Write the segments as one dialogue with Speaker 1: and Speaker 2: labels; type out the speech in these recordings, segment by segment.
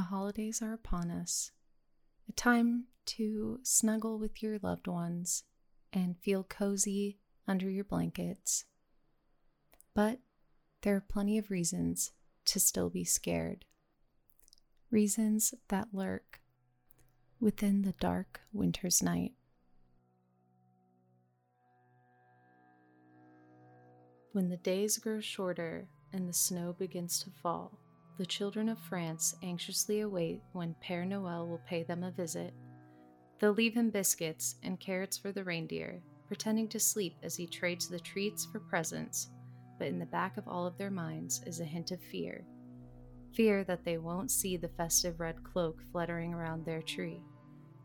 Speaker 1: The holidays are upon us, a time to snuggle with your loved ones and feel cozy under your blankets. But there are plenty of reasons to still be scared. Reasons that lurk within the dark winter's night. When the days grow shorter and the snow begins to fall, the children of France anxiously await when Père Noël will pay them a visit. They'll leave him biscuits and carrots for the reindeer, pretending to sleep as he trades the treats for presents, but in the back of all of their minds is a hint of fear. Fear that they won't see the festive red cloak fluttering around their tree.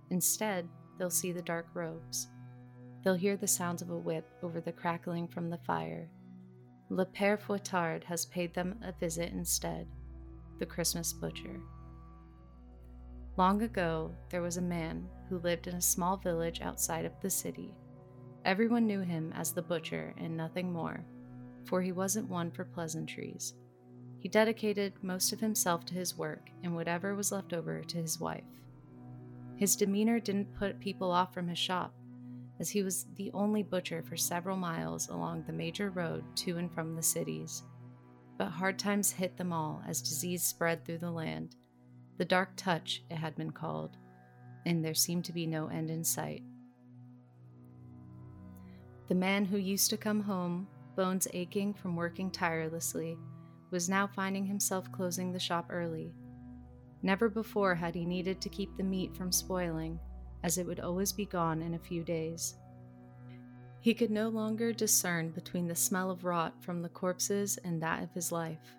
Speaker 1: Instead, they'll see the dark robes. They'll hear the sounds of a whip over the crackling from the fire. Le Père Fouettard has paid them a visit instead the Christmas butcher. Long ago, there was a man who lived in a small village outside of the city. Everyone knew him as the butcher and nothing more, for he wasn't one for pleasantries. He dedicated most of himself to his work and whatever was left over to his wife. His demeanor didn't put people off from his shop, as he was the only butcher for several miles along the major road to and from the cities. But hard times hit them all as disease spread through the land. The dark touch, it had been called, and there seemed to be no end in sight. The man who used to come home, bones aching from working tirelessly, was now finding himself closing the shop early. Never before had he needed to keep the meat from spoiling, as it would always be gone in a few days. He could no longer discern between the smell of rot from the corpses and that of his life.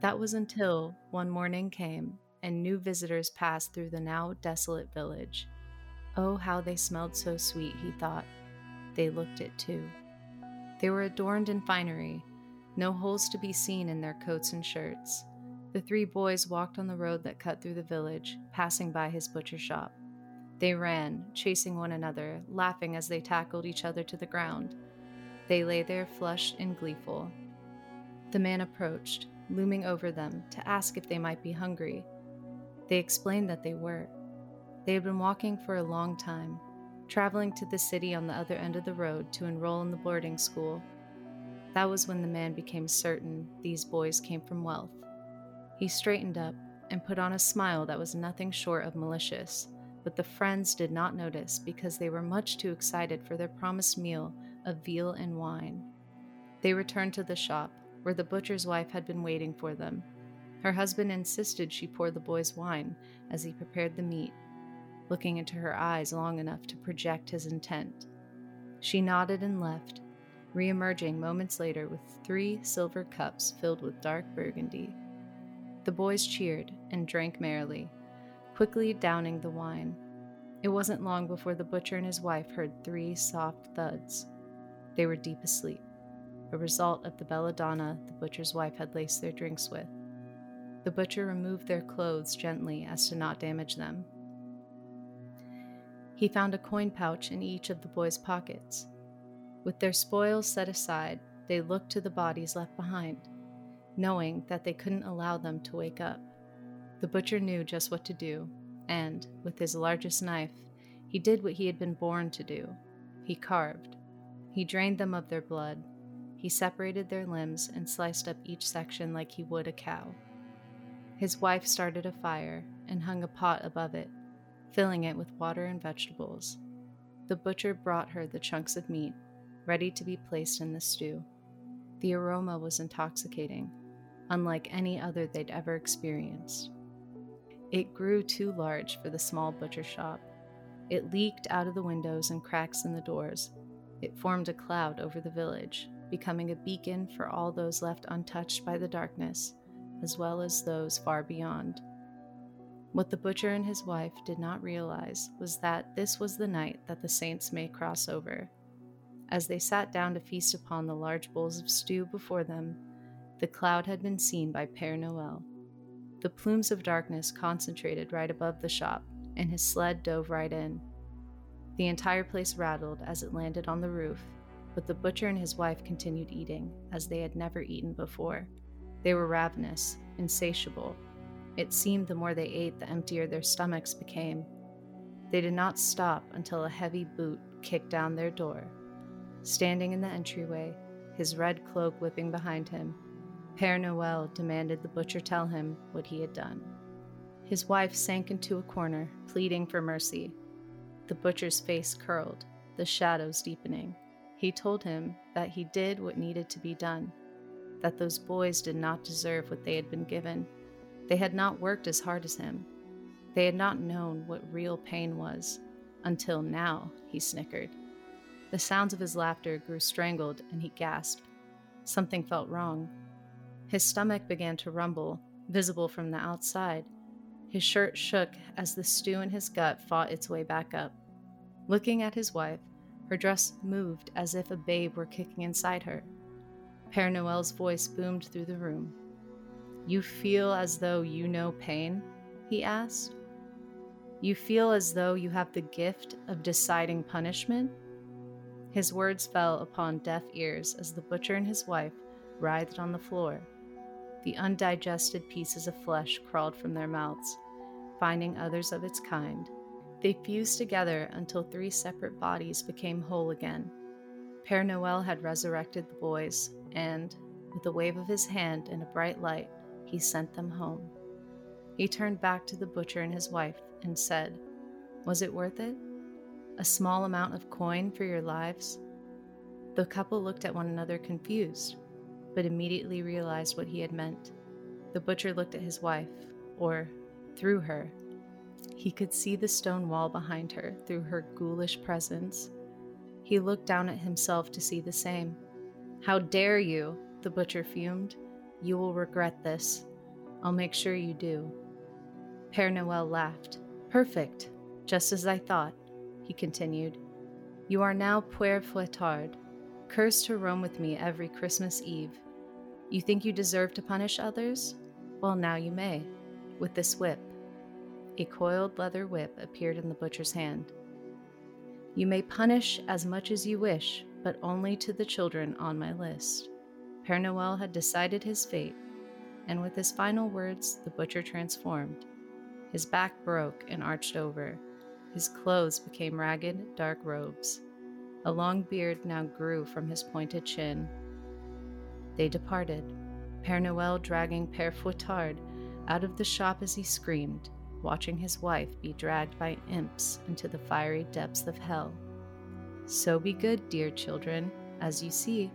Speaker 1: That was until one morning came and new visitors passed through the now desolate village. Oh, how they smelled so sweet, he thought. They looked it too. They were adorned in finery, no holes to be seen in their coats and shirts. The three boys walked on the road that cut through the village, passing by his butcher shop. They ran, chasing one another, laughing as they tackled each other to the ground. They lay there flushed and gleeful. The man approached, looming over them, to ask if they might be hungry. They explained that they were. They had been walking for a long time, traveling to the city on the other end of the road to enroll in the boarding school. That was when the man became certain these boys came from wealth. He straightened up and put on a smile that was nothing short of malicious but the friends did not notice because they were much too excited for their promised meal of veal and wine. They returned to the shop, where the butcher's wife had been waiting for them. Her husband insisted she pour the boys wine as he prepared the meat, looking into her eyes long enough to project his intent. She nodded and left, re emerging moments later with three silver cups filled with dark burgundy. The boys cheered and drank merrily, quickly downing the wine. It wasn't long before the butcher and his wife heard three soft thuds. They were deep asleep, a result of the belladonna the butcher's wife had laced their drinks with. The butcher removed their clothes gently as to not damage them. He found a coin pouch in each of the boys' pockets. With their spoils set aside, they looked to the bodies left behind, knowing that they couldn't allow them to wake up. The butcher knew just what to do, and, with his largest knife, he did what he had been born to do. He carved. He drained them of their blood. He separated their limbs and sliced up each section like he would a cow. His wife started a fire and hung a pot above it, filling it with water and vegetables. The butcher brought her the chunks of meat, ready to be placed in the stew. The aroma was intoxicating, unlike any other they'd ever experienced. It grew too large for the small butcher shop. It leaked out of the windows and cracks in the doors. It formed a cloud over the village, becoming a beacon for all those left untouched by the darkness, as well as those far beyond. What the butcher and his wife did not realize was that this was the night that the saints may cross over. As they sat down to feast upon the large bowls of stew before them, the cloud had been seen by Père Noël the plumes of darkness concentrated right above the shop, and his sled dove right in. The entire place rattled as it landed on the roof, but the butcher and his wife continued eating, as they had never eaten before. They were ravenous, insatiable. It seemed the more they ate, the emptier their stomachs became. They did not stop until a heavy boot kicked down their door. Standing in the entryway, his red cloak whipping behind him, Père Noël demanded the butcher tell him what he had done. His wife sank into a corner, pleading for mercy. The butcher's face curled, the shadows deepening. He told him that he did what needed to be done, that those boys did not deserve what they had been given. They had not worked as hard as him. They had not known what real pain was. Until now, he snickered. The sounds of his laughter grew strangled, and he gasped. Something felt wrong. His stomach began to rumble, visible from the outside. His shirt shook as the stew in his gut fought its way back up. Looking at his wife, her dress moved as if a babe were kicking inside her. Père Noël's voice boomed through the room. You feel as though you know pain? he asked. You feel as though you have the gift of deciding punishment? His words fell upon deaf ears as the butcher and his wife writhed on the floor. The undigested pieces of flesh crawled from their mouths, finding others of its kind. They fused together until three separate bodies became whole again. Père Noël had resurrected the boys, and, with a wave of his hand and a bright light, he sent them home. He turned back to the butcher and his wife and said, Was it worth it? A small amount of coin for your lives? The couple looked at one another confused, but immediately realized what he had meant. The butcher looked at his wife, or through her, he could see the stone wall behind her through her ghoulish presence. He looked down at himself to see the same. How dare you? the butcher fumed. You will regret this. I'll make sure you do. Père Noël laughed. Perfect, just as I thought, he continued. You are now Père Fouettard, cursed to roam with me every Christmas Eve. You think you deserve to punish others? Well, now you may, with this whip. A coiled leather whip appeared in the butcher's hand. You may punish as much as you wish, but only to the children on my list. Père Noël had decided his fate, and with his final words, the butcher transformed. His back broke and arched over. His clothes became ragged, dark robes. A long beard now grew from his pointed chin. They departed, Père Noël dragging Père Fouettard out of the shop as he screamed, watching his wife be dragged by imps into the fiery depths of hell. So be good, dear children. As you see,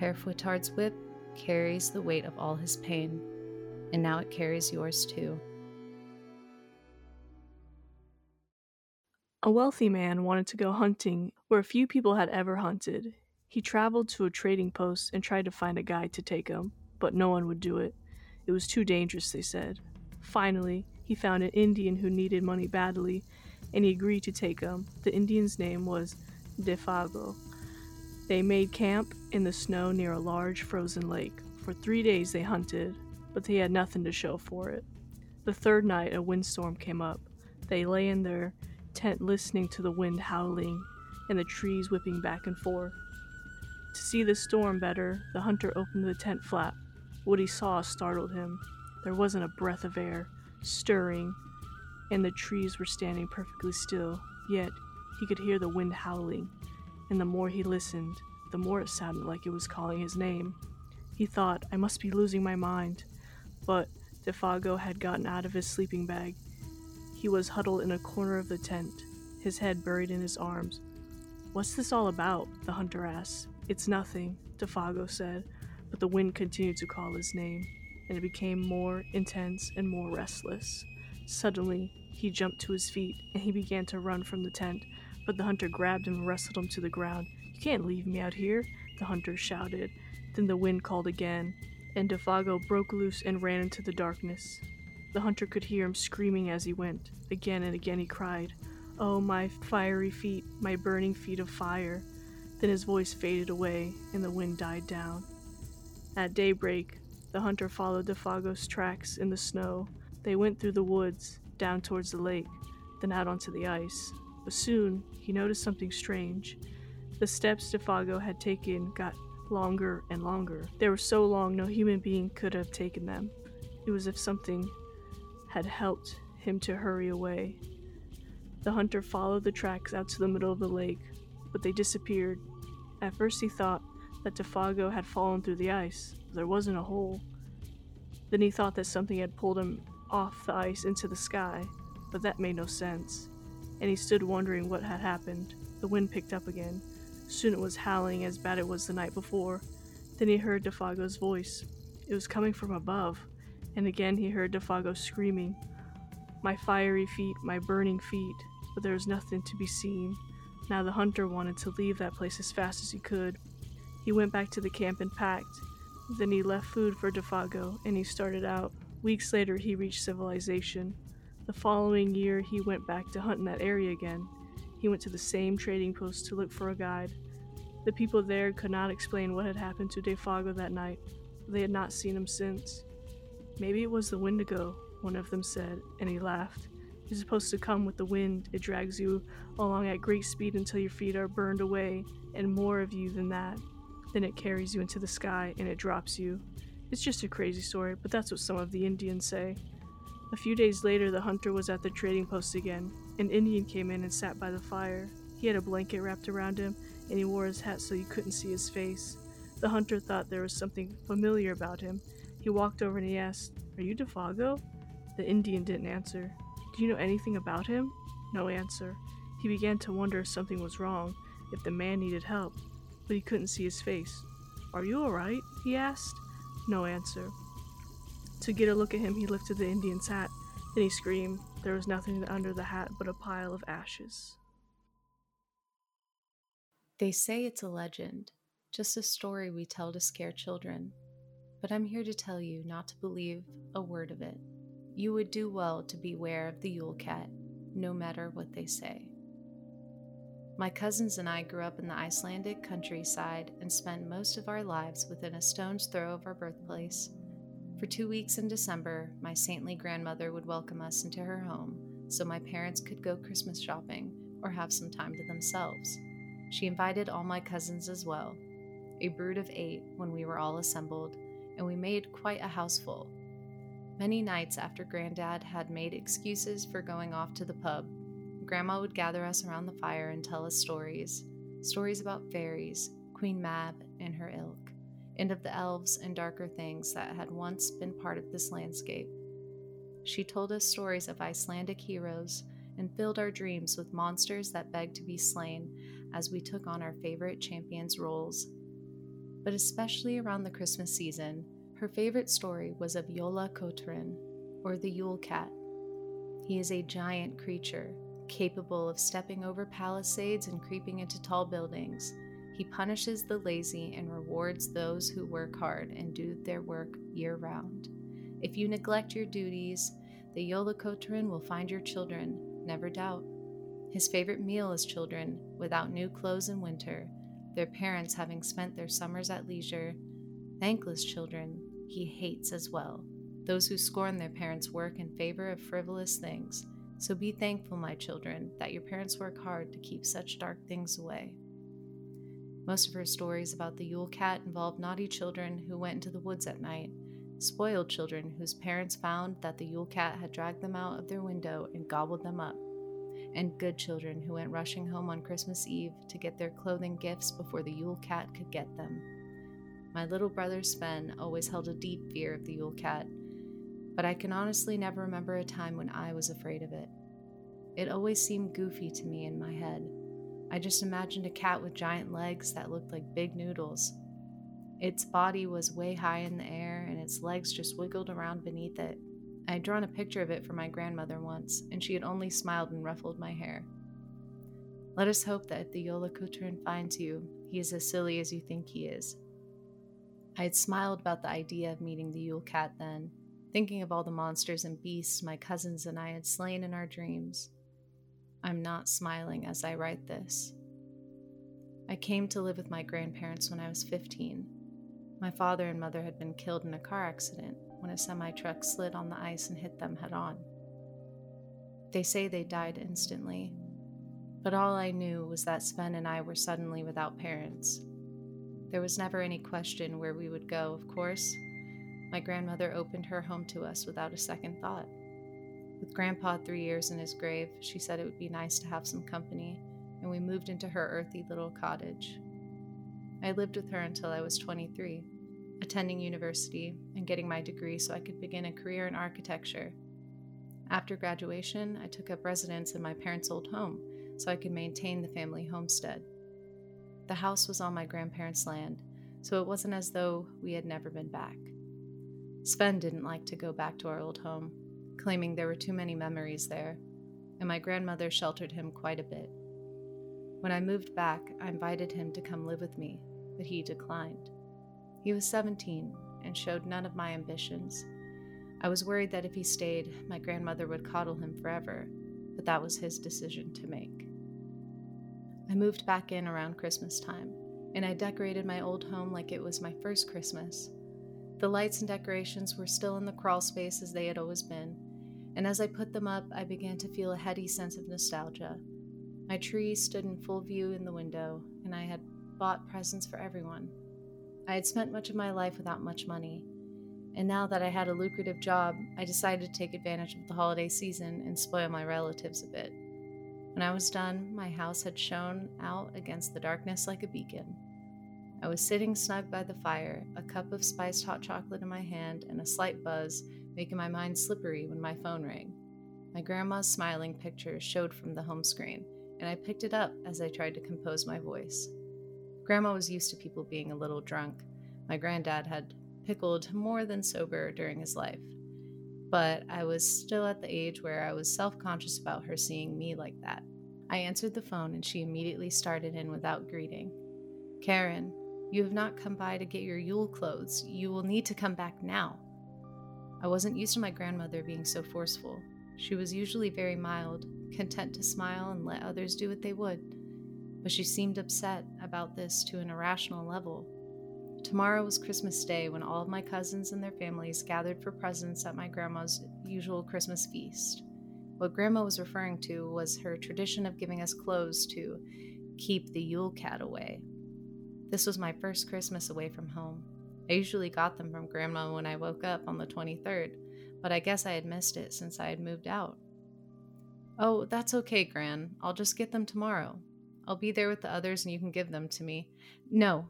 Speaker 1: Père Fouettard's whip carries the weight of all his pain, and now it carries yours too.
Speaker 2: A wealthy man wanted to go hunting where few people had ever hunted. He traveled to a trading post and tried to find a guide to take him, but no one would do it. It was too dangerous, they said. Finally, he found an Indian who needed money badly, and he agreed to take him. The Indian's name was Defago. They made camp in the snow near a large frozen lake. For three days they hunted, but they had nothing to show for it. The third night, a windstorm came up. They lay in their tent listening to the wind howling and the trees whipping back and forth. To see the storm better, the hunter opened the tent flap. What he saw startled him. There wasn't a breath of air, stirring, and the trees were standing perfectly still, yet he could hear the wind howling, and the more he listened, the more it sounded like it was calling his name. He thought, I must be losing my mind. But Defago had gotten out of his sleeping bag. He was huddled in a corner of the tent, his head buried in his arms. What's this all about? the hunter asked. It's nothing, Defago said, but the wind continued to call his name and it became more intense and more restless. Suddenly, he jumped to his feet and he began to run from the tent, but the hunter grabbed him and wrestled him to the ground. You can't leave me out here, the hunter shouted. Then the wind called again, and Defago broke loose and ran into the darkness. The hunter could hear him screaming as he went. Again and again he cried, Oh, my fiery feet, my burning feet of fire. Then his voice faded away and the wind died down. At daybreak, the hunter followed Defago's tracks in the snow. They went through the woods, down towards the lake, then out onto the ice. But soon he noticed something strange. The steps Defago had taken got longer and longer. They were so long no human being could have taken them. It was as if something had helped him to hurry away. The hunter followed the tracks out to the middle of the lake, but they disappeared. At first, he thought that Defago had fallen through the ice. There wasn't a hole. Then he thought that something had pulled him off the ice into the sky, but that made no sense. And he stood wondering what had happened. The wind picked up again. Soon it was howling as bad it was the night before. Then he heard Defago's voice. It was coming from above, and again he heard Defago screaming, My fiery feet, my burning feet, but there was nothing to be seen. Now the hunter wanted to leave that place as fast as he could. He went back to the camp and packed. Then he left food for Defago and he started out. Weeks later, he reached civilization. The following year, he went back to hunt in that area again. He went to the same trading post to look for a guide. The people there could not explain what had happened to Defago that night. They had not seen him since. Maybe it was the Wendigo, one of them said, and he laughed. You're supposed to come with the wind. It drags you along at great speed until your feet are burned away, and more of you than that. Then it carries you into the sky and it drops you. It's just a crazy story, but that's what some of the Indians say. A few days later, the hunter was at the trading post again. An Indian came in and sat by the fire. He had a blanket wrapped around him, and he wore his hat so you couldn't see his face. The hunter thought there was something familiar about him. He walked over and he asked, Are you Defago? The Indian didn't answer. Do you know anything about him? No answer. He began to wonder if something was wrong, if the man needed help, but he couldn't see his face. Are you alright? he asked. No answer. To get a look at him, he lifted the Indian's hat. Then he screamed. There was nothing under the hat but a pile of ashes.
Speaker 1: They say it's a legend, just a story we tell to scare children. But I'm here to tell you not to believe a word of it. You would do well to beware of the Yule Cat, no matter what they say. My cousins and I grew up in the Icelandic countryside and spent most of our lives within a stone's throw of our birthplace. For two weeks in December, my saintly grandmother would welcome us into her home so my parents could go Christmas shopping or have some time to themselves. She invited all my cousins as well, a brood of eight when we were all assembled, and we made quite a houseful. Many nights after Granddad had made excuses for going off to the pub, Grandma would gather us around the fire and tell us stories stories about fairies, Queen Mab and her ilk, and of the elves and darker things that had once been part of this landscape. She told us stories of Icelandic heroes and filled our dreams with monsters that begged to be slain as we took on our favorite champions' roles. But especially around the Christmas season, her favorite story was of Jólakötturinn, or the Yule Cat. He is a giant creature capable of stepping over palisades and creeping into tall buildings. He punishes the lazy and rewards those who work hard and do their work year round. If you neglect your duties, the Jólakötturinn will find your children, never doubt. His favorite meal is children without new clothes in winter, their parents having spent their summers at leisure. Thankless children he hates as well, those who scorn their parents' work in favor of frivolous things so be thankful, my children, that your parents work hard to keep such dark things away. Most of her stories about the Yule Cat involve naughty children who went into the woods at night, spoiled children whose parents found that the Yule Cat had dragged them out of their window and gobbled them up, and good children who went rushing home on Christmas Eve to get their clothing gifts before the Yule Cat could get them. My little brother Sven always held a deep fear of the Yule Cat but I can honestly never remember a time when I was afraid of it. It always seemed goofy to me in my head. I just imagined a cat with giant legs that looked like big noodles. Its body was way high in the air, and its legs just wiggled around beneath it. I had drawn a picture of it for my grandmother once, and she had only smiled and ruffled my hair. Let us hope that if the Jólakötturinn finds you, he is as silly as you think he is. I had smiled about the idea of meeting the Yule Cat then, thinking of all the monsters and beasts my cousins and I had slain in our dreams. I'm not smiling as I write this. I came to live with my grandparents when I was 15. My father and mother had been killed in a car accident when a semi truck slid on the ice and hit them head on. They say they died instantly, but all I knew was that Sven and I were suddenly without parents. There was never any question where we would go, of course, my grandmother opened her home to us without a second thought. With Grandpa three years in his grave, she said it would be nice to have some company, and we moved into her earthy little cottage. I lived with her until I was 23, attending university and getting my degree so I could begin a career in architecture. After graduation, I took up residence in my parents' old home so I could maintain the family homestead. The house was on my grandparents' land, so it wasn't as though we had never been back. Sven didn't like to go back to our old home, claiming there were too many memories there, and my grandmother sheltered him quite a bit. When I moved back, I invited him to come live with me, but he declined. He was 17 and showed none of my ambitions. I was worried that if he stayed, my grandmother would coddle him forever, but that was his decision to make. I moved back in around Christmas time, and I decorated my old home like it was my first Christmas. The lights and decorations were still in the crawl space as they had always been, and as I put them up, I began to feel a heady sense of nostalgia. My tree stood in full view in the window, and I had bought presents for everyone. I had spent much of my life without much money, and now that I had a lucrative job, I decided to take advantage of the holiday season and spoil my relatives a bit. When I was done, my house had shone out against the darkness like a beacon. I was sitting snug by the fire, a cup of spiced hot chocolate in my hand, and a slight buzz making my mind slippery when my phone rang. My grandma's smiling picture showed from the home screen, and I picked it up as I tried to compose my voice. Grandma was used to people being a little drunk. My granddad had pickled more than sober during his life. But I was still at the age where I was self conscious about her seeing me like that. I answered the phone and she immediately started in without greeting. Karen, you have not come by to get your Yule clothes. You will need to come back now. I wasn't used to my grandmother being so forceful. She was usually very mild, content to smile and let others do what they would. But she seemed upset about this to an irrational level. Tomorrow was Christmas Day when all of my cousins and their families gathered for presents at my grandma's usual Christmas feast. What Grandma was referring to was her tradition of giving us clothes to keep the Yule cat away. This was my first Christmas away from home. I usually got them from Grandma when I woke up on the 23rd, but I guess I had missed it since I had moved out. Oh, that's okay, Gran. I'll just get them tomorrow. I'll be there with the others and you can give them to me. No,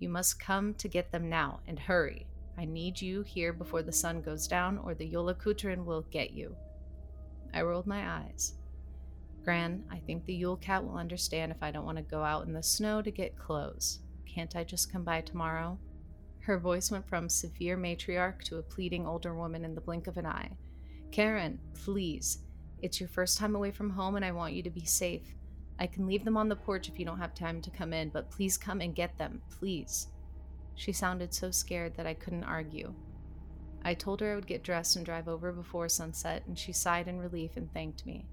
Speaker 1: you must come to get them now and hurry. I need you here before the sun goes down, or the Jólakötturinn will get you. I rolled my eyes. Gran, I think the Yule Cat will understand if I don't want to go out in the snow to get clothes. Can't I just come by tomorrow? Her voice went from severe matriarch to a pleading older woman in the blink of an eye. Karen, please. It's your first time away from home and I want you to be safe. I can leave them on the porch if you don't have time to come in, but please come and get them, please. She sounded so scared that I couldn't argue. I told her I would get dressed and drive over before sunset, and she sighed in relief and thanked me.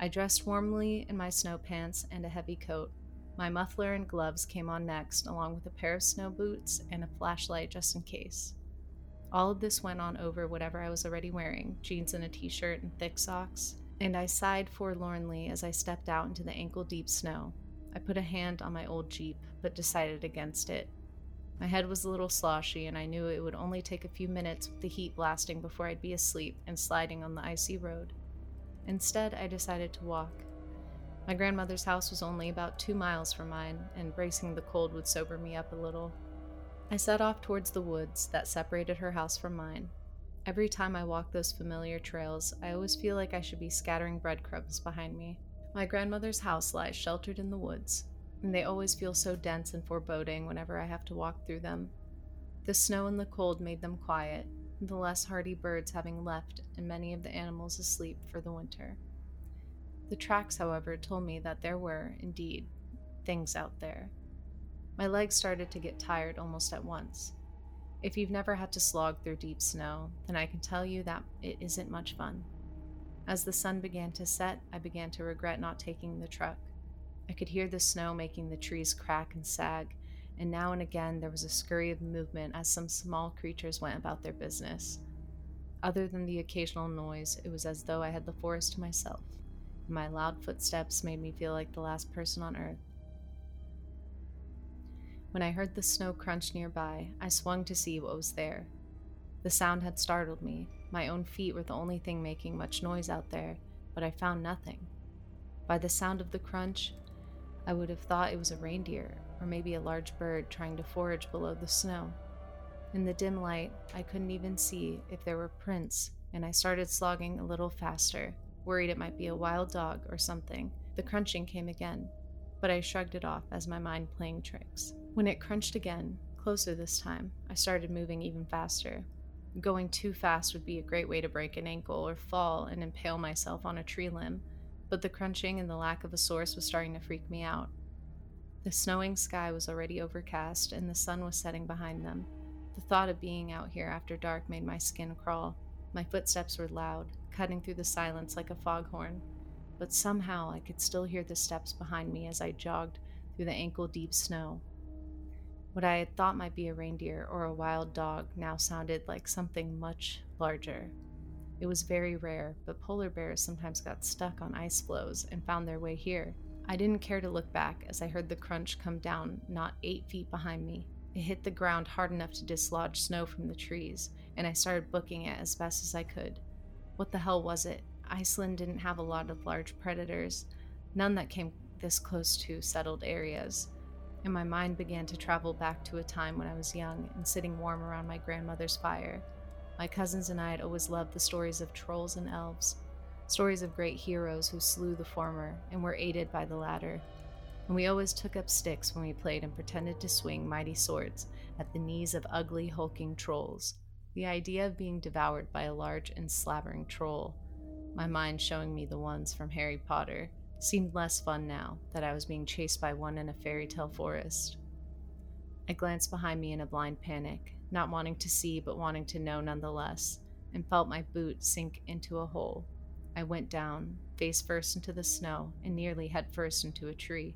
Speaker 1: I dressed warmly in my snow pants and a heavy coat, my muffler and gloves came on next, along with a pair of snow boots and a flashlight just in case. All of this went on over whatever I was already wearing jeans and a t shirt and thick socks, and I sighed forlornly as I stepped out into the ankle deep snow. I put a hand on my old Jeep, but decided against it. My head was a little sloshy, and I knew it would only take a few minutes with the heat blasting before I'd be asleep and sliding on the icy road. Instead, I decided to walk. My grandmother's house was only about two miles from mine, and bracing the cold would sober me up a little. I set off towards the woods that separated her house from mine. Every time I walk those familiar trails, I always feel like I should be scattering breadcrumbs behind me. My grandmother's house lies sheltered in the woods, and they always feel so dense and foreboding whenever I have to walk through them. The snow and the cold made them quiet, the less hardy birds having left, and many of the animals asleep for the winter. The tracks, however, told me that there were, indeed, things out there. My legs started to get tired almost at once. If you've never had to slog through deep snow, then I can tell you that it isn't much fun. As the sun began to set, I began to regret not taking the truck. I could hear the snow making the trees crack and sag, and now and again there was a scurry of movement as some small creatures went about their business. Other than the occasional noise, it was as though I had the forest to myself. My loud footsteps made me feel like the last person on earth. When I heard the snow crunch nearby, I swung to see what was there. The sound had startled me, My own feet were the only thing making much noise out there, but I found nothing. By the sound of the crunch, I would have thought it was a reindeer or maybe a large bird trying to forage below the snow. In the dim light, I couldn't even see if there were prints, and I started slogging a little faster, worried it might be a wild dog or something. The crunching came again, but I shrugged it off as my mind playing tricks. When it crunched again, closer this time, I started moving even faster. Going too fast would be a great way to break an ankle or fall and impale myself on a tree limb, but the crunching and the lack of a source was starting to freak me out. The snowing sky was already overcast and the sun was setting behind them. The thought of being out here after dark made my skin crawl. My footsteps were loud, cutting through the silence like a foghorn, but somehow I could still hear the steps behind me as I jogged through the ankle deep snow. What I had thought might be a reindeer or a wild dog now sounded like something much larger. It was very rare, but polar bears sometimes got stuck on ice floes and found their way here. I didn't care to look back as I heard the crunch come down not eight feet behind me. It hit the ground hard enough to dislodge snow from the trees, and I started booking it as best as I could. What the hell was it? Iceland didn't have a lot of large predators, none that came this close to settled areas, and my mind began to travel back to a time when I was young and sitting warm around my grandmother's fire. My cousins and I had always loved the stories of trolls and elves, stories of great heroes who slew the former and were aided by the latter. And we always took up sticks when we played and pretended to swing mighty swords at the knees of ugly, hulking trolls. The idea of being devoured by a large and slavering troll, my mind showing me the ones from Harry Potter, seemed less fun now that I was being chased by one in a fairy tale forest. I glanced behind me in a blind panic not wanting to see but wanting to know nonetheless, and felt my boot sink into a hole. I went down, face first into the snow, and nearly head first into a tree.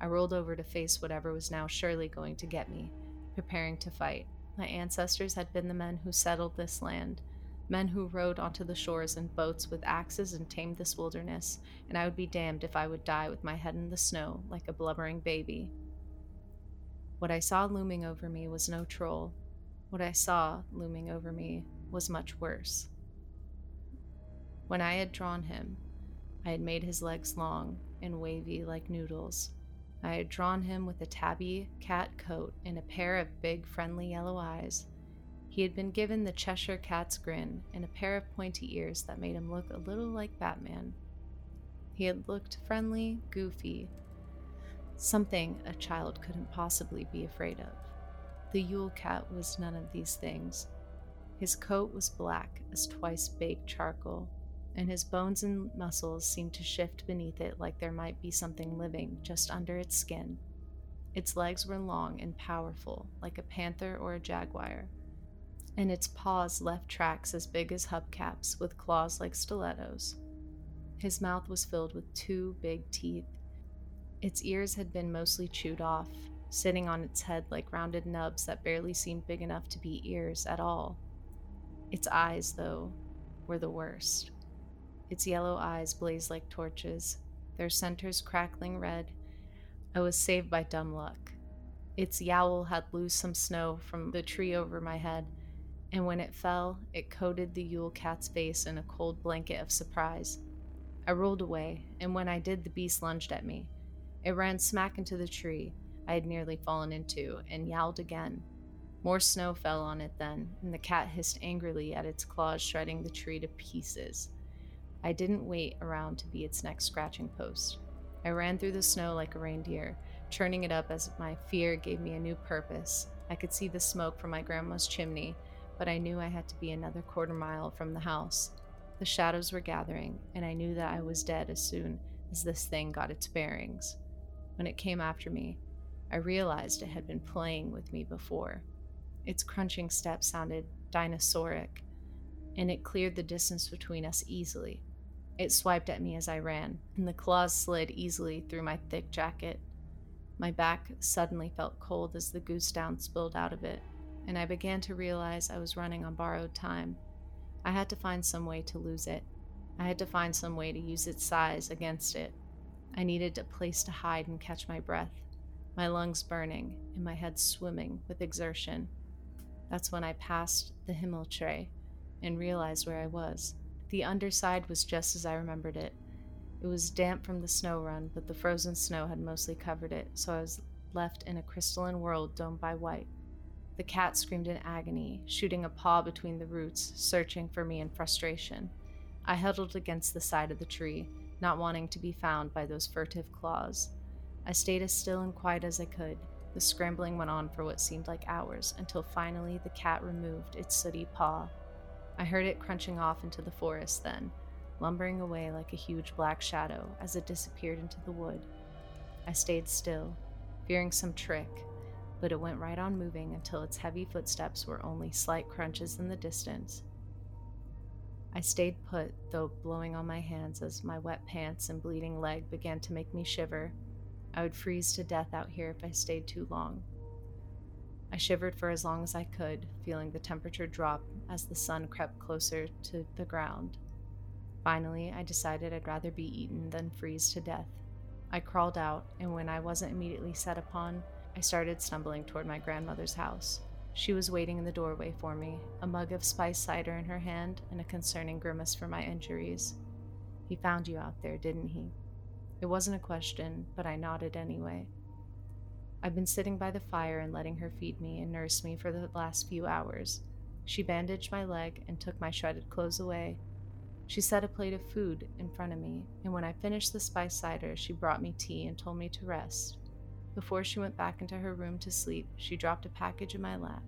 Speaker 1: I rolled over to face whatever was now surely going to get me, preparing to fight. My ancestors had been the men who settled this land, men who rode onto the shores in boats with axes and tamed this wilderness, and I would be damned if I would die with my head in the snow like a blubbering baby. What I saw looming over me was no troll, what I saw looming over me was much worse. When I had drawn him, I had made his legs long and wavy like noodles. I had drawn him with a tabby cat coat and a pair of big, friendly yellow eyes. He had been given the Cheshire cat's grin and a pair of pointy ears that made him look a little like Batman. He had looked friendly, goofy, something a child couldn't possibly be afraid of. The Yule Cat was none of these things. His coat was black as twice baked charcoal, and his bones and muscles seemed to shift beneath it like there might be something living just under its skin. Its legs were long and powerful, like a panther or a jaguar, and its paws left tracks as big as hubcaps with claws like stilettos. His mouth was filled with two big teeth. Its ears had been mostly chewed off, sitting on its head like rounded nubs that barely seemed big enough to be ears at all. Its eyes, though, were the worst. Its yellow eyes blazed like torches, their centers crackling red. I was saved by dumb luck. Its yowl had loosed some snow from the tree over my head, and when it fell, it coated the Yule cat's face in a cold blanket of surprise. I rolled away, and when I did, the beast lunged at me. It ran smack into the tree, I had nearly fallen into, and yowled again. More snow fell on it then, and the cat hissed angrily at its claws shredding the tree to pieces. I didn't wait around to be its next scratching post. I ran through the snow like a reindeer, churning it up as my fear gave me a new purpose. I could see the smoke from my grandma's chimney, but I knew I had to be another quarter mile from the house. The shadows were gathering, and I knew that I was dead as soon as this thing got its bearings. When it came after me, I realized it had been playing with me before. Its crunching steps sounded dinosauric, and it cleared the distance between us easily. It swiped at me as I ran, and the claws slid easily through my thick jacket. My back suddenly felt cold as the goose down spilled out of it, and I began to realize I was running on borrowed time. I had to find some way to lose it. I had to find some way to use its size against it. I needed a place to hide and catch my breath my lungs burning and my head swimming with exertion. That's when I passed the Himmeltray, and realized where I was. The underside was just as I remembered it. It was damp from the snow run, but the frozen snow had mostly covered it, so I was left in a crystalline world domed by white. The cat screamed in agony, shooting a paw between the roots, searching for me in frustration. I huddled against the side of the tree, not wanting to be found by those furtive claws. I stayed as still and quiet as I could. The scrambling went on for what seemed like hours until finally the cat removed its sooty paw. I heard it crunching off into the forest then, lumbering away like a huge black shadow as it disappeared into the wood. I stayed still, fearing some trick, but it went right on moving until its heavy footsteps were only slight crunches in the distance. I stayed put, though blowing on my hands as my wet pants and bleeding leg began to make me shiver. I would freeze to death out here if I stayed too long. I shivered for as long as I could, feeling the temperature drop as the sun crept closer to the ground. Finally, I decided I'd rather be eaten than freeze to death. I crawled out, and when I wasn't immediately set upon, I started stumbling toward my grandmother's house. She was waiting in the doorway for me, a mug of spice cider in her hand and a concerning grimace for my injuries. He found you out there, didn't he? It wasn't a question, but I nodded anyway. I've been sitting by the fire and letting her feed me and nurse me for the last few hours. She bandaged my leg and took my shredded clothes away. She set a plate of food in front of me, and when I finished the spice cider, she brought me tea and told me to rest. Before she went back into her room to sleep, she dropped a package in my lap.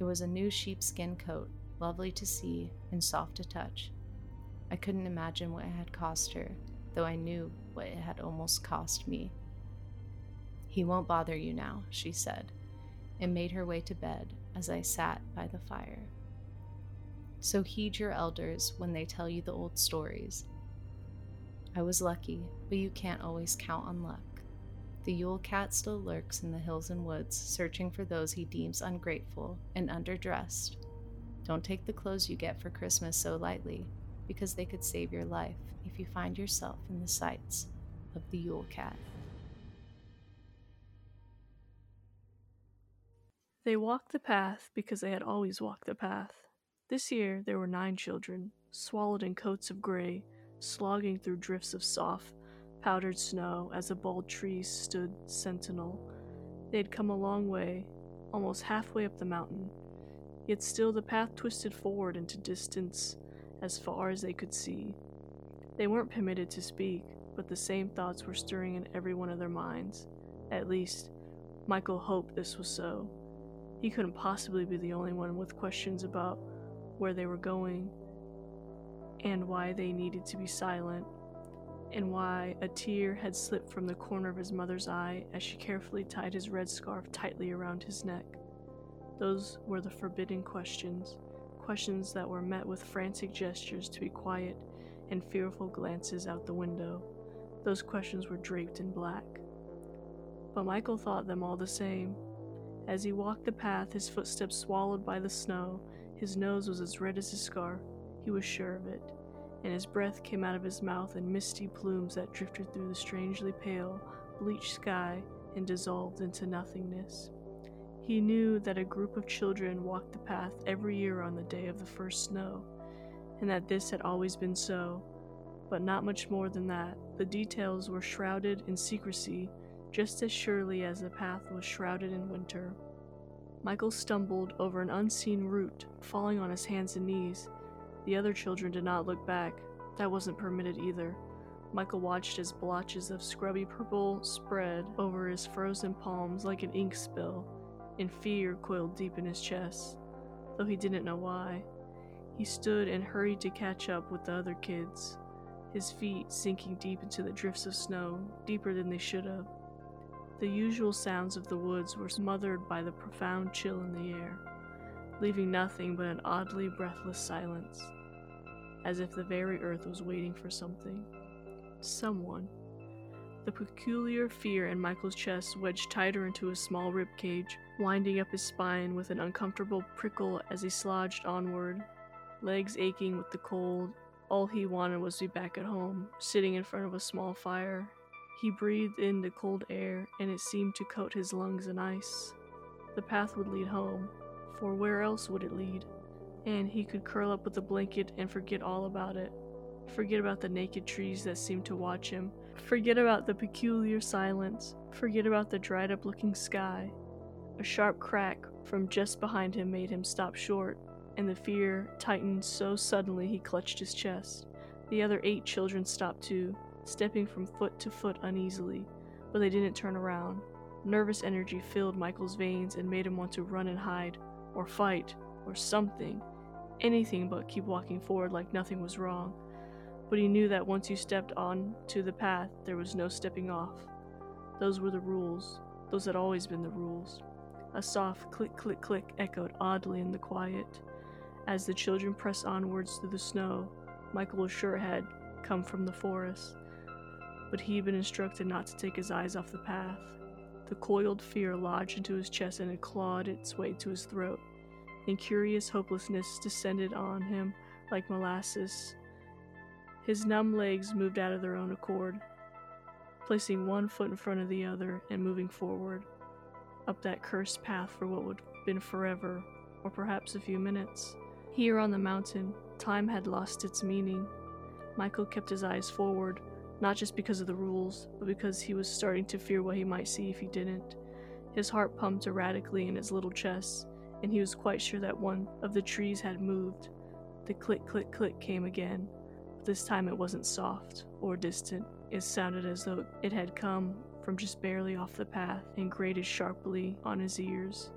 Speaker 1: It was a new sheepskin coat, lovely to see and soft to touch. I couldn't imagine what it had cost her, though I knew what it had almost cost me. He won't bother you now, she said, and made her way to bed as I sat by the fire. So heed your elders when they tell you the old stories. I was lucky, but you can't always count on luck. The Yule Cat still lurks in the hills and woods, searching for those he deems ungrateful and underdressed. Don't take the clothes you get for Christmas so lightly, because they could save your life if you find yourself in the sights of the Yule Cat.
Speaker 2: They walked the path because they had always walked the path. This year there were nine children, swallowed in coats of gray, slogging through drifts of soft, powdered snow as a bald tree stood sentinel. They had come a long way, almost halfway up the mountain, yet still the path twisted forward into distance as far as they could see. They weren't permitted to speak, but the same thoughts were stirring in every one of their minds. At least, Michael hoped this was so. He couldn't possibly be the only one with questions about where they were going and why they needed to be silent and why a tear had slipped from the corner of his mother's eye as she carefully tied his red scarf tightly around his neck. Those were the forbidden questions, questions that were met with frantic gestures to be quiet and fearful glances out the window. Those questions were draped in black. But Michael thought them all the same. As he walked the path, his footsteps swallowed by the snow, his nose was as red as his scarf. He was sure of it and his breath came out of his mouth in misty plumes that drifted through the strangely pale, bleached sky and dissolved into nothingness. He knew that a group of children walked the path every year on the day of the first snow, and that this had always been so, but not much more than that. The details were shrouded in secrecy just as surely as the path was shrouded in winter. Michael stumbled over an unseen root, falling on his hands and knees. The other children did not look back. That wasn't permitted either. Michael watched as blotches of scrubby purple spread over his frozen palms like an ink spill, and fear coiled deep in his chest, though he didn't know why. He stood and hurried to catch up with the other kids, his feet sinking deep into the drifts of snow, deeper than they should have. The usual sounds of the woods were smothered by the profound chill in the air, leaving nothing but an oddly breathless silence as if the very earth was waiting for something. Someone. The peculiar fear in Michael's chest wedged tighter into his small rib cage, winding up his spine with an uncomfortable prickle as he slodged onward, legs aching with the cold. All he wanted was to be back at home, sitting in front of a small fire. He breathed in the cold air, and it seemed to coat his lungs in ice. The path would lead home, for where else would it lead? And he could curl up with a blanket and forget all about it. Forget about the naked trees that seemed to watch him. Forget about the peculiar silence. Forget about the dried up looking sky. A sharp crack from just behind him made him stop short, and the fear tightened so suddenly he clutched his chest. The other eight children stopped too, stepping from foot to foot uneasily, but they didn't turn around. Nervous energy filled Michael's veins and made him want to run and hide, or fight, or something. Anything but keep walking forward like nothing was wrong. But he knew that once you stepped on to the path, there was no stepping off. Those were the rules. Those had always been the rules. A soft click, click, click echoed oddly in the quiet. As the children pressed onwards through the snow, Michael was sure had come from the forest, but he had been instructed not to take his eyes off the path. The coiled fear lodged into his chest and it clawed its way to his throat. Incurious hopelessness descended on him like molasses. His numb legs moved out of their own accord, placing one foot in front of the other and moving forward, up that cursed path for what would have been forever, or perhaps a few minutes. Here on the mountain, time had lost its meaning. Michael kept his eyes forward, not just because of the rules, but because he was starting to fear what he might see if he didn't. His heart pumped erratically in his little chest, and he was quite sure that one of the trees had moved. The click, click, click came again, but this time it wasn't soft or distant. It sounded as though it had come from just barely off the path and grated sharply on his ears.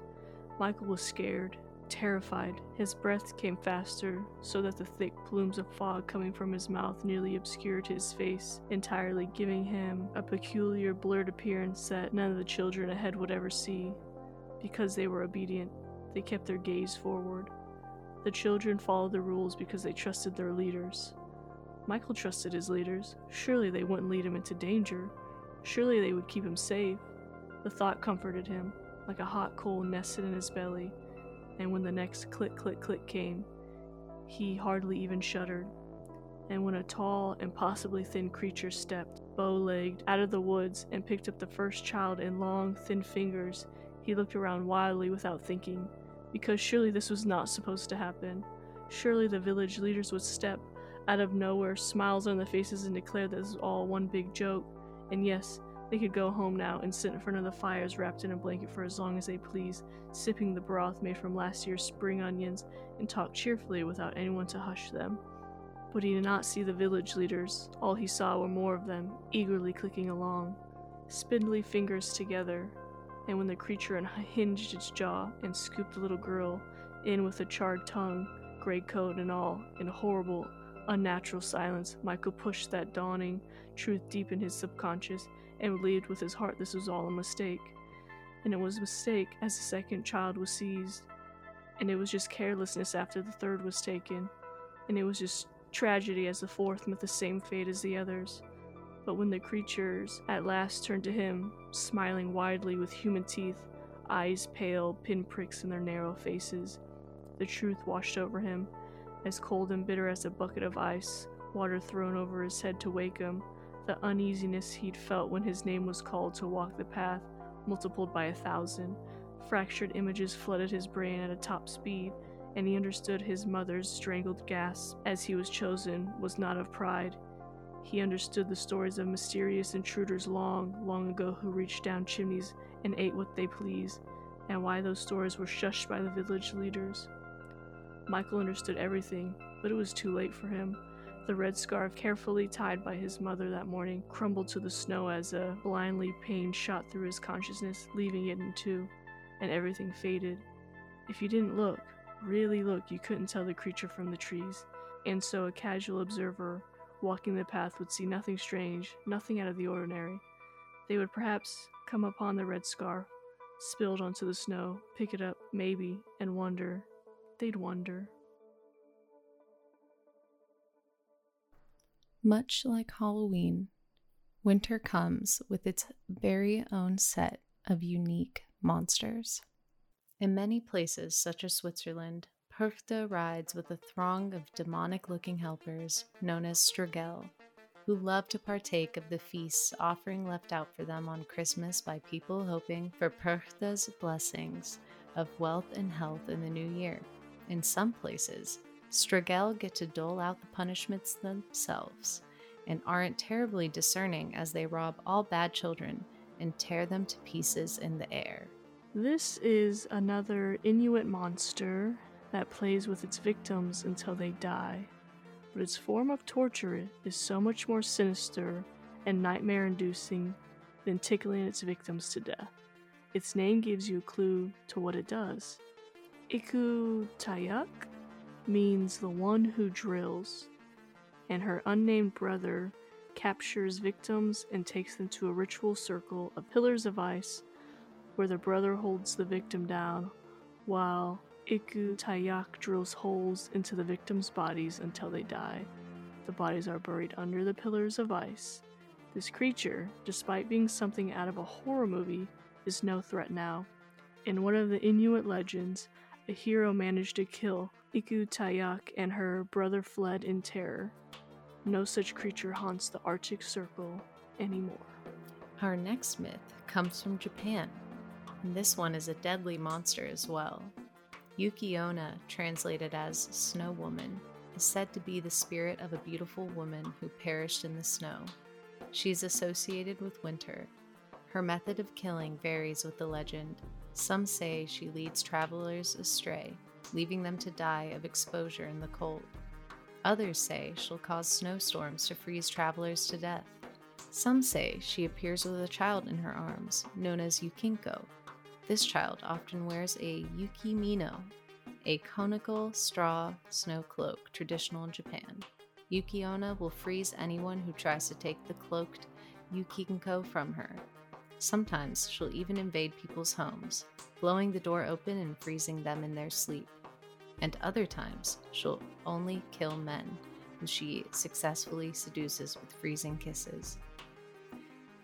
Speaker 2: Michael was scared, terrified. His breath came faster, so that the thick plumes of fog coming from his mouth nearly obscured his face entirely, giving him a peculiar blurred appearance that none of the children ahead would ever see. Because they were obedient, they kept their gaze forward. The children followed the rules because they trusted their leaders. Michael trusted his leaders. Surely they wouldn't lead him into danger. Surely they would keep him safe. The thought comforted him, like a hot coal nested in his belly, and when the next click, click, click came, he hardly even shuddered. And when a tall and possibly thin creature stepped, bow legged, out of the woods and picked up the first child in long, thin fingers, he looked around wildly without thinking because surely this was not supposed to happen. Surely the village leaders would step out of nowhere, smiles on their faces, and declare that this was all one big joke. And yes, they could go home now and sit in front of the fires wrapped in a blanket for as long as they pleased, sipping the broth made from last year's spring onions, and talk cheerfully without anyone to hush them. But he did not see the village leaders. All he saw were more of them, eagerly clicking along, spindly fingers together, and when the creature unhinged its jaw and scooped the little girl in with a charred tongue, gray coat and all, in horrible, unnatural silence, Michael pushed that dawning truth deep in his subconscious and believed with his heart this was all a mistake. And it was a mistake as the second child was seized. And it was just carelessness after the third was taken. And it was just tragedy as the fourth met the same fate as the others. But when the creatures at last turned to him, smiling widely with human teeth, eyes pale, pinpricks in their narrow faces, the truth washed over him, as cold and bitter as a bucket of ice, water thrown over his head to wake him. The uneasiness he'd felt when his name was called to walk the path, multiplied by a thousand. Fractured images flooded his brain at a top speed, and he understood his mother's strangled gasp as he was chosen was not of pride. He understood the stories of mysterious intruders long, long ago who reached down chimneys and ate what they pleased, and why those stories were shushed by the village leaders. Michael understood everything, but it was too late for him. The red scarf, carefully tied by his mother that morning, crumbled to the snow as a blindly pain shot through his consciousness, leaving it in two, and everything faded. If you didn't look, really look, you couldn't tell the creature from the trees, and so a casual observer walking the path would see nothing strange, nothing out of the ordinary. They would perhaps come upon the red scarf, spilled onto the snow, pick it up, maybe, and wonder. They'd wonder.
Speaker 1: Much like Halloween, winter comes with its very own set of unique monsters. In many places, such as Switzerland, Perchta rides with a throng of demonic looking helpers known as Strigel, who love to partake of the feasts offering left out for them on Christmas by people hoping for Perchta's blessings of wealth and health in the new year. In some places, Strigel get to dole out the punishments themselves and aren't terribly discerning as they rob all bad children and tear them to pieces in the air.
Speaker 2: This is another Inuit monster that plays with its victims until they die, but its form of torture is so much more sinister and nightmare inducing than tickling its victims to death. Its name gives you a clue to what it does. Iku Tayak means the one who drills, and her unnamed brother captures victims and takes them to a ritual circle of pillars of ice where the brother holds the victim down while Ikuutayuq drills holes into the victims' bodies until they die. The bodies are buried under the pillars of ice. This creature, despite being something out of a horror movie, is no threat now. In one of the Inuit legends, a hero managed to kill Ikuutayuq and her brother fled in terror. No such creature haunts the Arctic Circle anymore.
Speaker 1: Our next myth comes from Japan. And this one is a deadly monster as well. Yuki-onna, translated as Snow Woman, is said to be the spirit of a beautiful woman who perished in the snow. She is associated with winter. Her method of killing varies with the legend. Some say she leads travelers astray, leaving them to die of exposure in the cold. Others say she'll cause snowstorms to freeze travelers to death. Some say she appears with a child in her arms, known as Yukinko. This child often wears a yukimino, a conical straw snow cloak traditional in Japan. Yuki-onna will freeze anyone who tries to take the cloaked Yukinko from her. Sometimes she'll even invade people's homes, blowing the door open and freezing them in their sleep and other times she'll only kill men who she successfully seduces with freezing kisses.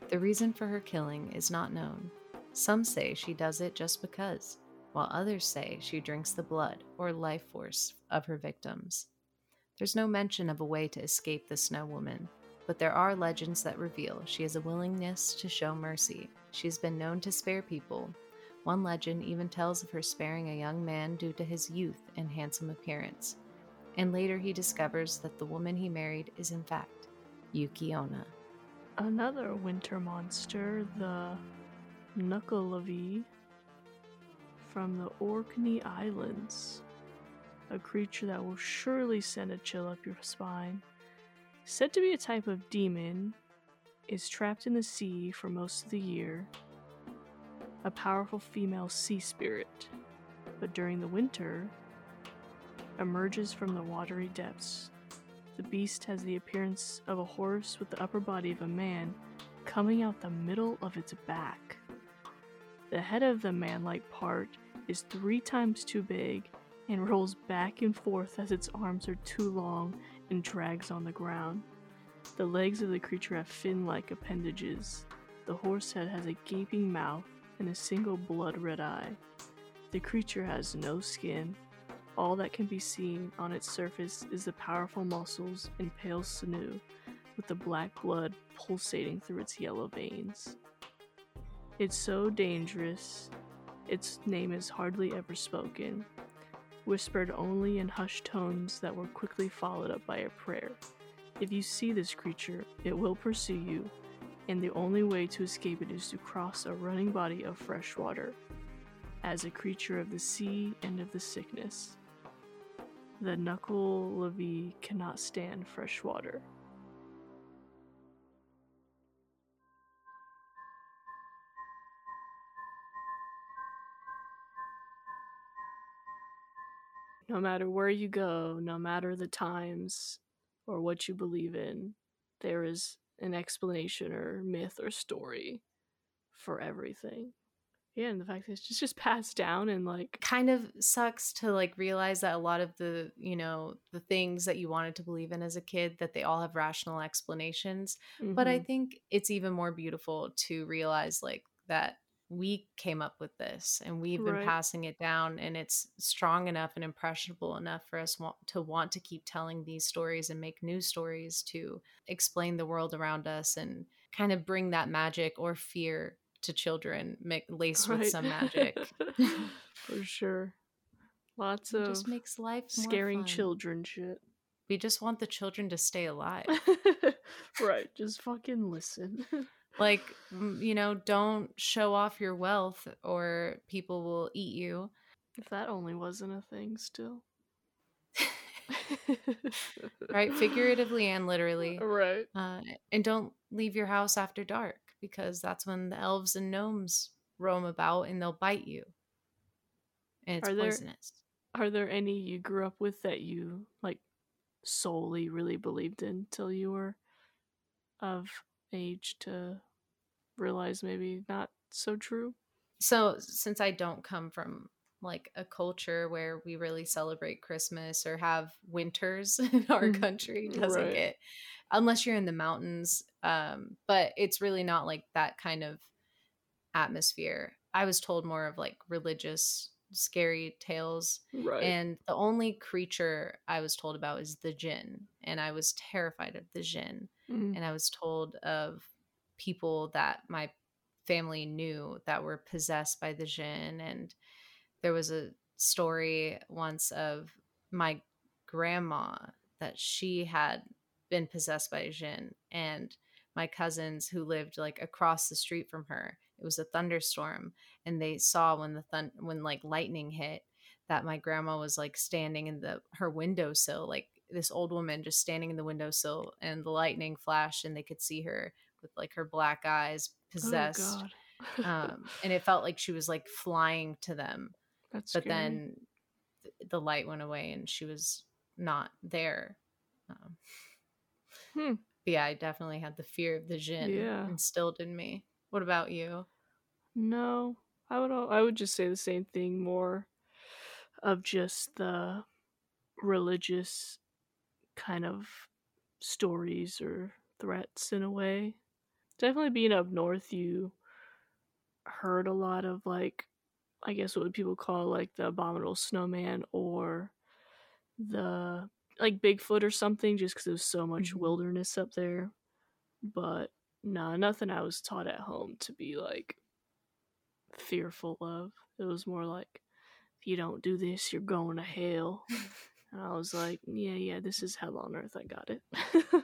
Speaker 1: The reason for her killing is not known. Some say she does it just because, while others say she drinks the blood or life force of her victims. There's no mention of a way to escape the Snow Woman, but there are legends that reveal she has a willingness to show mercy. She has been known to spare people one legend even tells of her sparing a young man due to his youth and handsome appearance. And later he discovers that the woman he married is in fact Yuki-onna.
Speaker 2: Another winter monster, the Nuckelavee from the Orkney Islands. A creature that will surely send a chill up your spine. Said to be a type of demon, is trapped in the sea for most of the year a powerful female sea spirit, but during the winter, emerges from the watery depths. The beast has the appearance of a horse with the upper body of a man coming out the middle of its back. The head of the man like part is three times too big and rolls back and forth as its arms are too long and drags on the ground. The legs of the creature have fin like appendages. The horse head has a gaping mouth and a single blood red eye. The creature has no skin. All that can be seen on its surface is the powerful muscles and pale sinew, with the black blood pulsating through its yellow veins. It's so dangerous, its name is hardly ever spoken, whispered only in hushed tones that were quickly followed up by a prayer. If you see this creature, it will pursue you, and the only way to escape it is to cross a running body of fresh water. As a creature of the sea and of the sickness, the Nuckelavee cannot stand fresh water. No matter where you go, no matter the times or what you believe in, there is an explanation or myth or story for everything. Yeah, and the fact that it's just, just passed down and like
Speaker 1: kind of sucks to like realize that a lot of the, you know, the things that you wanted to believe in as a kid that they all have rational explanations. Mm-hmm. But I mm-hmm. think it's even more beautiful to realize like that we came up with this and we've been right. passing it down and it's strong enough and impressionable enough for us to want to keep telling these stories and make new stories to explain the world around us and kind of bring that magic or fear to children laced right. with some magic
Speaker 2: for sure Lots
Speaker 1: It
Speaker 2: of
Speaker 1: just makes life
Speaker 2: scaring children shit.
Speaker 1: We just want the children to stay alive.
Speaker 2: right, just fucking listen.
Speaker 1: like, you know, don't show off your wealth or people will eat you.
Speaker 2: if that only wasn't a thing still.
Speaker 1: right? Figuratively and literally.
Speaker 2: Right.
Speaker 1: Uh, and don't leave your house after dark because that's when the elves and gnomes roam about and they'll bite you. And it's
Speaker 2: Are there-
Speaker 1: poisonous.
Speaker 2: Are there any you grew up with that you like solely really believed in till you were of age to realize maybe not so true?
Speaker 1: So, since I don't come from like a culture where we really celebrate Christmas or have winters in our
Speaker 2: Mhm.
Speaker 1: country, doesn't
Speaker 2: Right.
Speaker 1: get unless you're in the mountains. Um, but it's really not like that kind of atmosphere. I was told more of like religious, scary tales.
Speaker 2: Right.
Speaker 1: And the only creature I was told about is the jinn. And I was terrified of the jinn.
Speaker 2: Mm.
Speaker 1: And I was told of people that my family knew that were possessed by the jinn. And there was a story once of my grandma that she had been possessed by a jinn. And my cousins who lived like across the street from her, it was a thunderstorm. And they saw when the thun- when like lightning hit that my grandma was like standing in the her windowsill like this old woman just standing in the windowsill and the lightning flashed and they could see her with like her black eyes possessed
Speaker 2: Oh,
Speaker 1: um and it felt like she was like flying to them
Speaker 2: That's
Speaker 1: but
Speaker 2: scary.
Speaker 1: then th- the light went away and she was not there um,
Speaker 2: Hmm.
Speaker 1: but yeah i definitely had the fear of the jinn
Speaker 2: Yeah.
Speaker 1: instilled in me what about you
Speaker 2: No, I would al- I would just say the same thing more of just the religious kind of stories or threats in a way. Definitely being up north you heard a lot of like I guess what would people call like the abominable snowman or the like Bigfoot or something just cuz there's so much
Speaker 1: Mhm.
Speaker 2: wilderness up there. But nah, nothing I was taught at home to be like fearful of. It was more like, if you don't do this, you're going to hell. and I was like, yeah, yeah, this is hell on earth. I got it.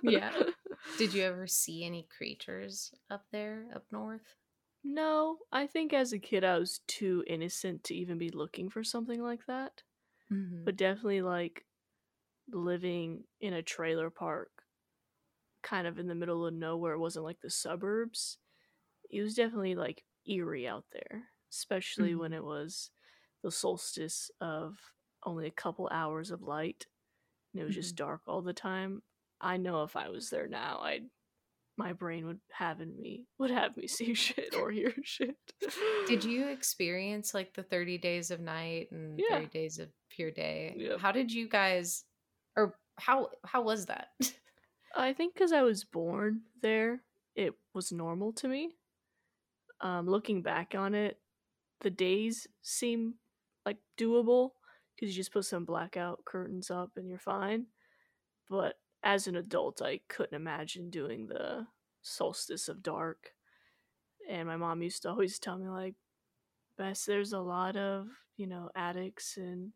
Speaker 1: Yeah. did you ever see any creatures up there up north
Speaker 2: no, I think as a kid, I was too innocent to even be looking for something like that.
Speaker 1: mm-hmm.
Speaker 2: But definitely, like, living in a trailer park, kind of in the middle of nowhere, it wasn't like the suburbs. It was definitely like eerie out there, especially when
Speaker 1: Mhm.
Speaker 2: it was the solstice of only a couple hours of light and it was just dark all the time. I know if I was there now, I'd my brain would have in me would have me see shit or hear shit.
Speaker 1: Did you experience like the 30 days of night and
Speaker 2: Yeah.
Speaker 1: 30 days of pure day?
Speaker 2: Yep.
Speaker 1: How did you guys or how how was that?
Speaker 2: I think because I was born there, it was normal to me. Um, looking back on it, the days seem like doable because you just put some blackout curtains up and you're fine. But as an adult, I couldn't imagine doing the solstice of dark. And my mom used to always tell me, like, Bess, there's a lot of, you know, addicts and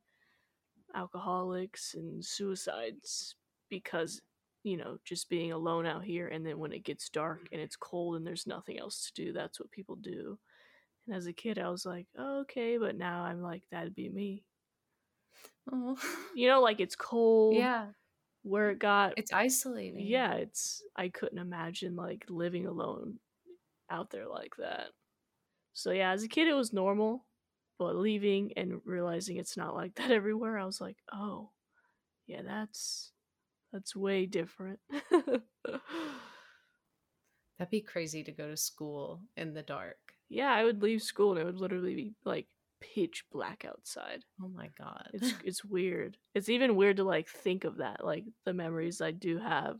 Speaker 2: alcoholics and suicides because you know, just being alone out here, and then when it gets dark and it's cold and there's nothing else to do, that's what people do. And as a kid, I was like, oh, okay, but now I'm like, that'd be me.
Speaker 1: oh.
Speaker 2: You know, like it's cold.
Speaker 1: Yeah,
Speaker 2: Where it got,
Speaker 1: it's isolating.
Speaker 2: yeah, it's, I couldn't imagine like living alone out there like that. So yeah, as a kid, it was normal, but leaving and realizing it's not like that everywhere, I was like, oh, yeah, that's, that's way different.
Speaker 1: That'd be crazy to go to school in the dark.
Speaker 2: Yeah, I would leave school and it would literally be like pitch black outside.
Speaker 1: Oh my god.
Speaker 2: It's it's weird. It's even weird to like think of that, like the memories I do have,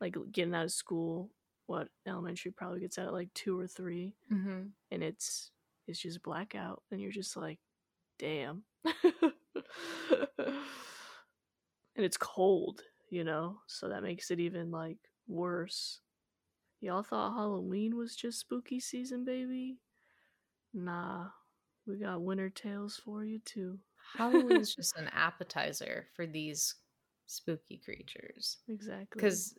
Speaker 2: like getting out of school. What elementary probably gets out at like two or three,
Speaker 1: hmm
Speaker 2: and it's it's just blackout, and you're just like, damn. and it's cold, you know, so that makes it even like worse. Y'all thought Halloween was just spooky season, baby? Nah, we got winter tales for you too.
Speaker 1: Halloween's just an appetizer for these spooky creatures.
Speaker 2: Exactly.
Speaker 1: Because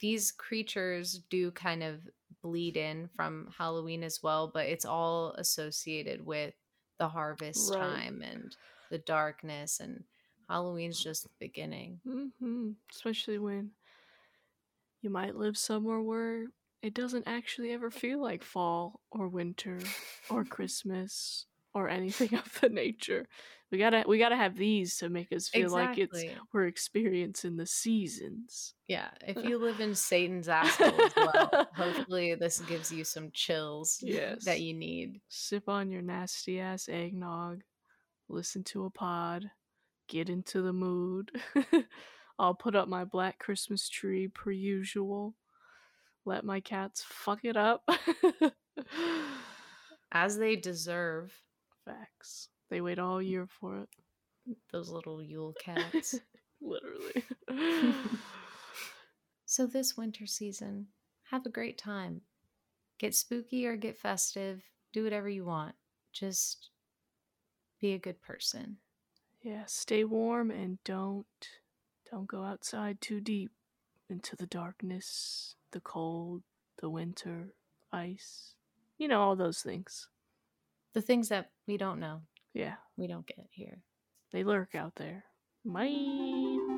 Speaker 1: these creatures do kind of bleed in from Halloween as well, but it's all associated with the harvest
Speaker 2: Right.
Speaker 1: time and the darkness, and Halloween's just the beginning.
Speaker 2: hmm Especially when you might live somewhere where it doesn't actually ever feel like fall or winter or Christmas or anything of the nature. We gotta we gotta have these to make us feel like it's we're experiencing the seasons.
Speaker 1: Yeah, if you live in Satan's asshole as well, hopefully this gives you some chills
Speaker 2: Yes.
Speaker 1: that you need.
Speaker 2: Sip on your nasty ass eggnog, listen to a pod, get into the mood. I'll put up my black Christmas tree per usual. Let my cats fuck it up.
Speaker 1: As they deserve,
Speaker 2: Facts. They wait all year for it.
Speaker 1: those little Yule cats.
Speaker 2: Literally.
Speaker 1: so, this winter season, have a great time. Get spooky or get festive. Do whatever you want. Just be a good person.
Speaker 2: yeah, stay warm and don't don't go outside too deep into the darkness, the cold, the winter, ice. You know all those things.
Speaker 1: The things that we don't know,
Speaker 2: Yeah,
Speaker 1: we don't get here.
Speaker 2: they lurk out there.
Speaker 1: Bye.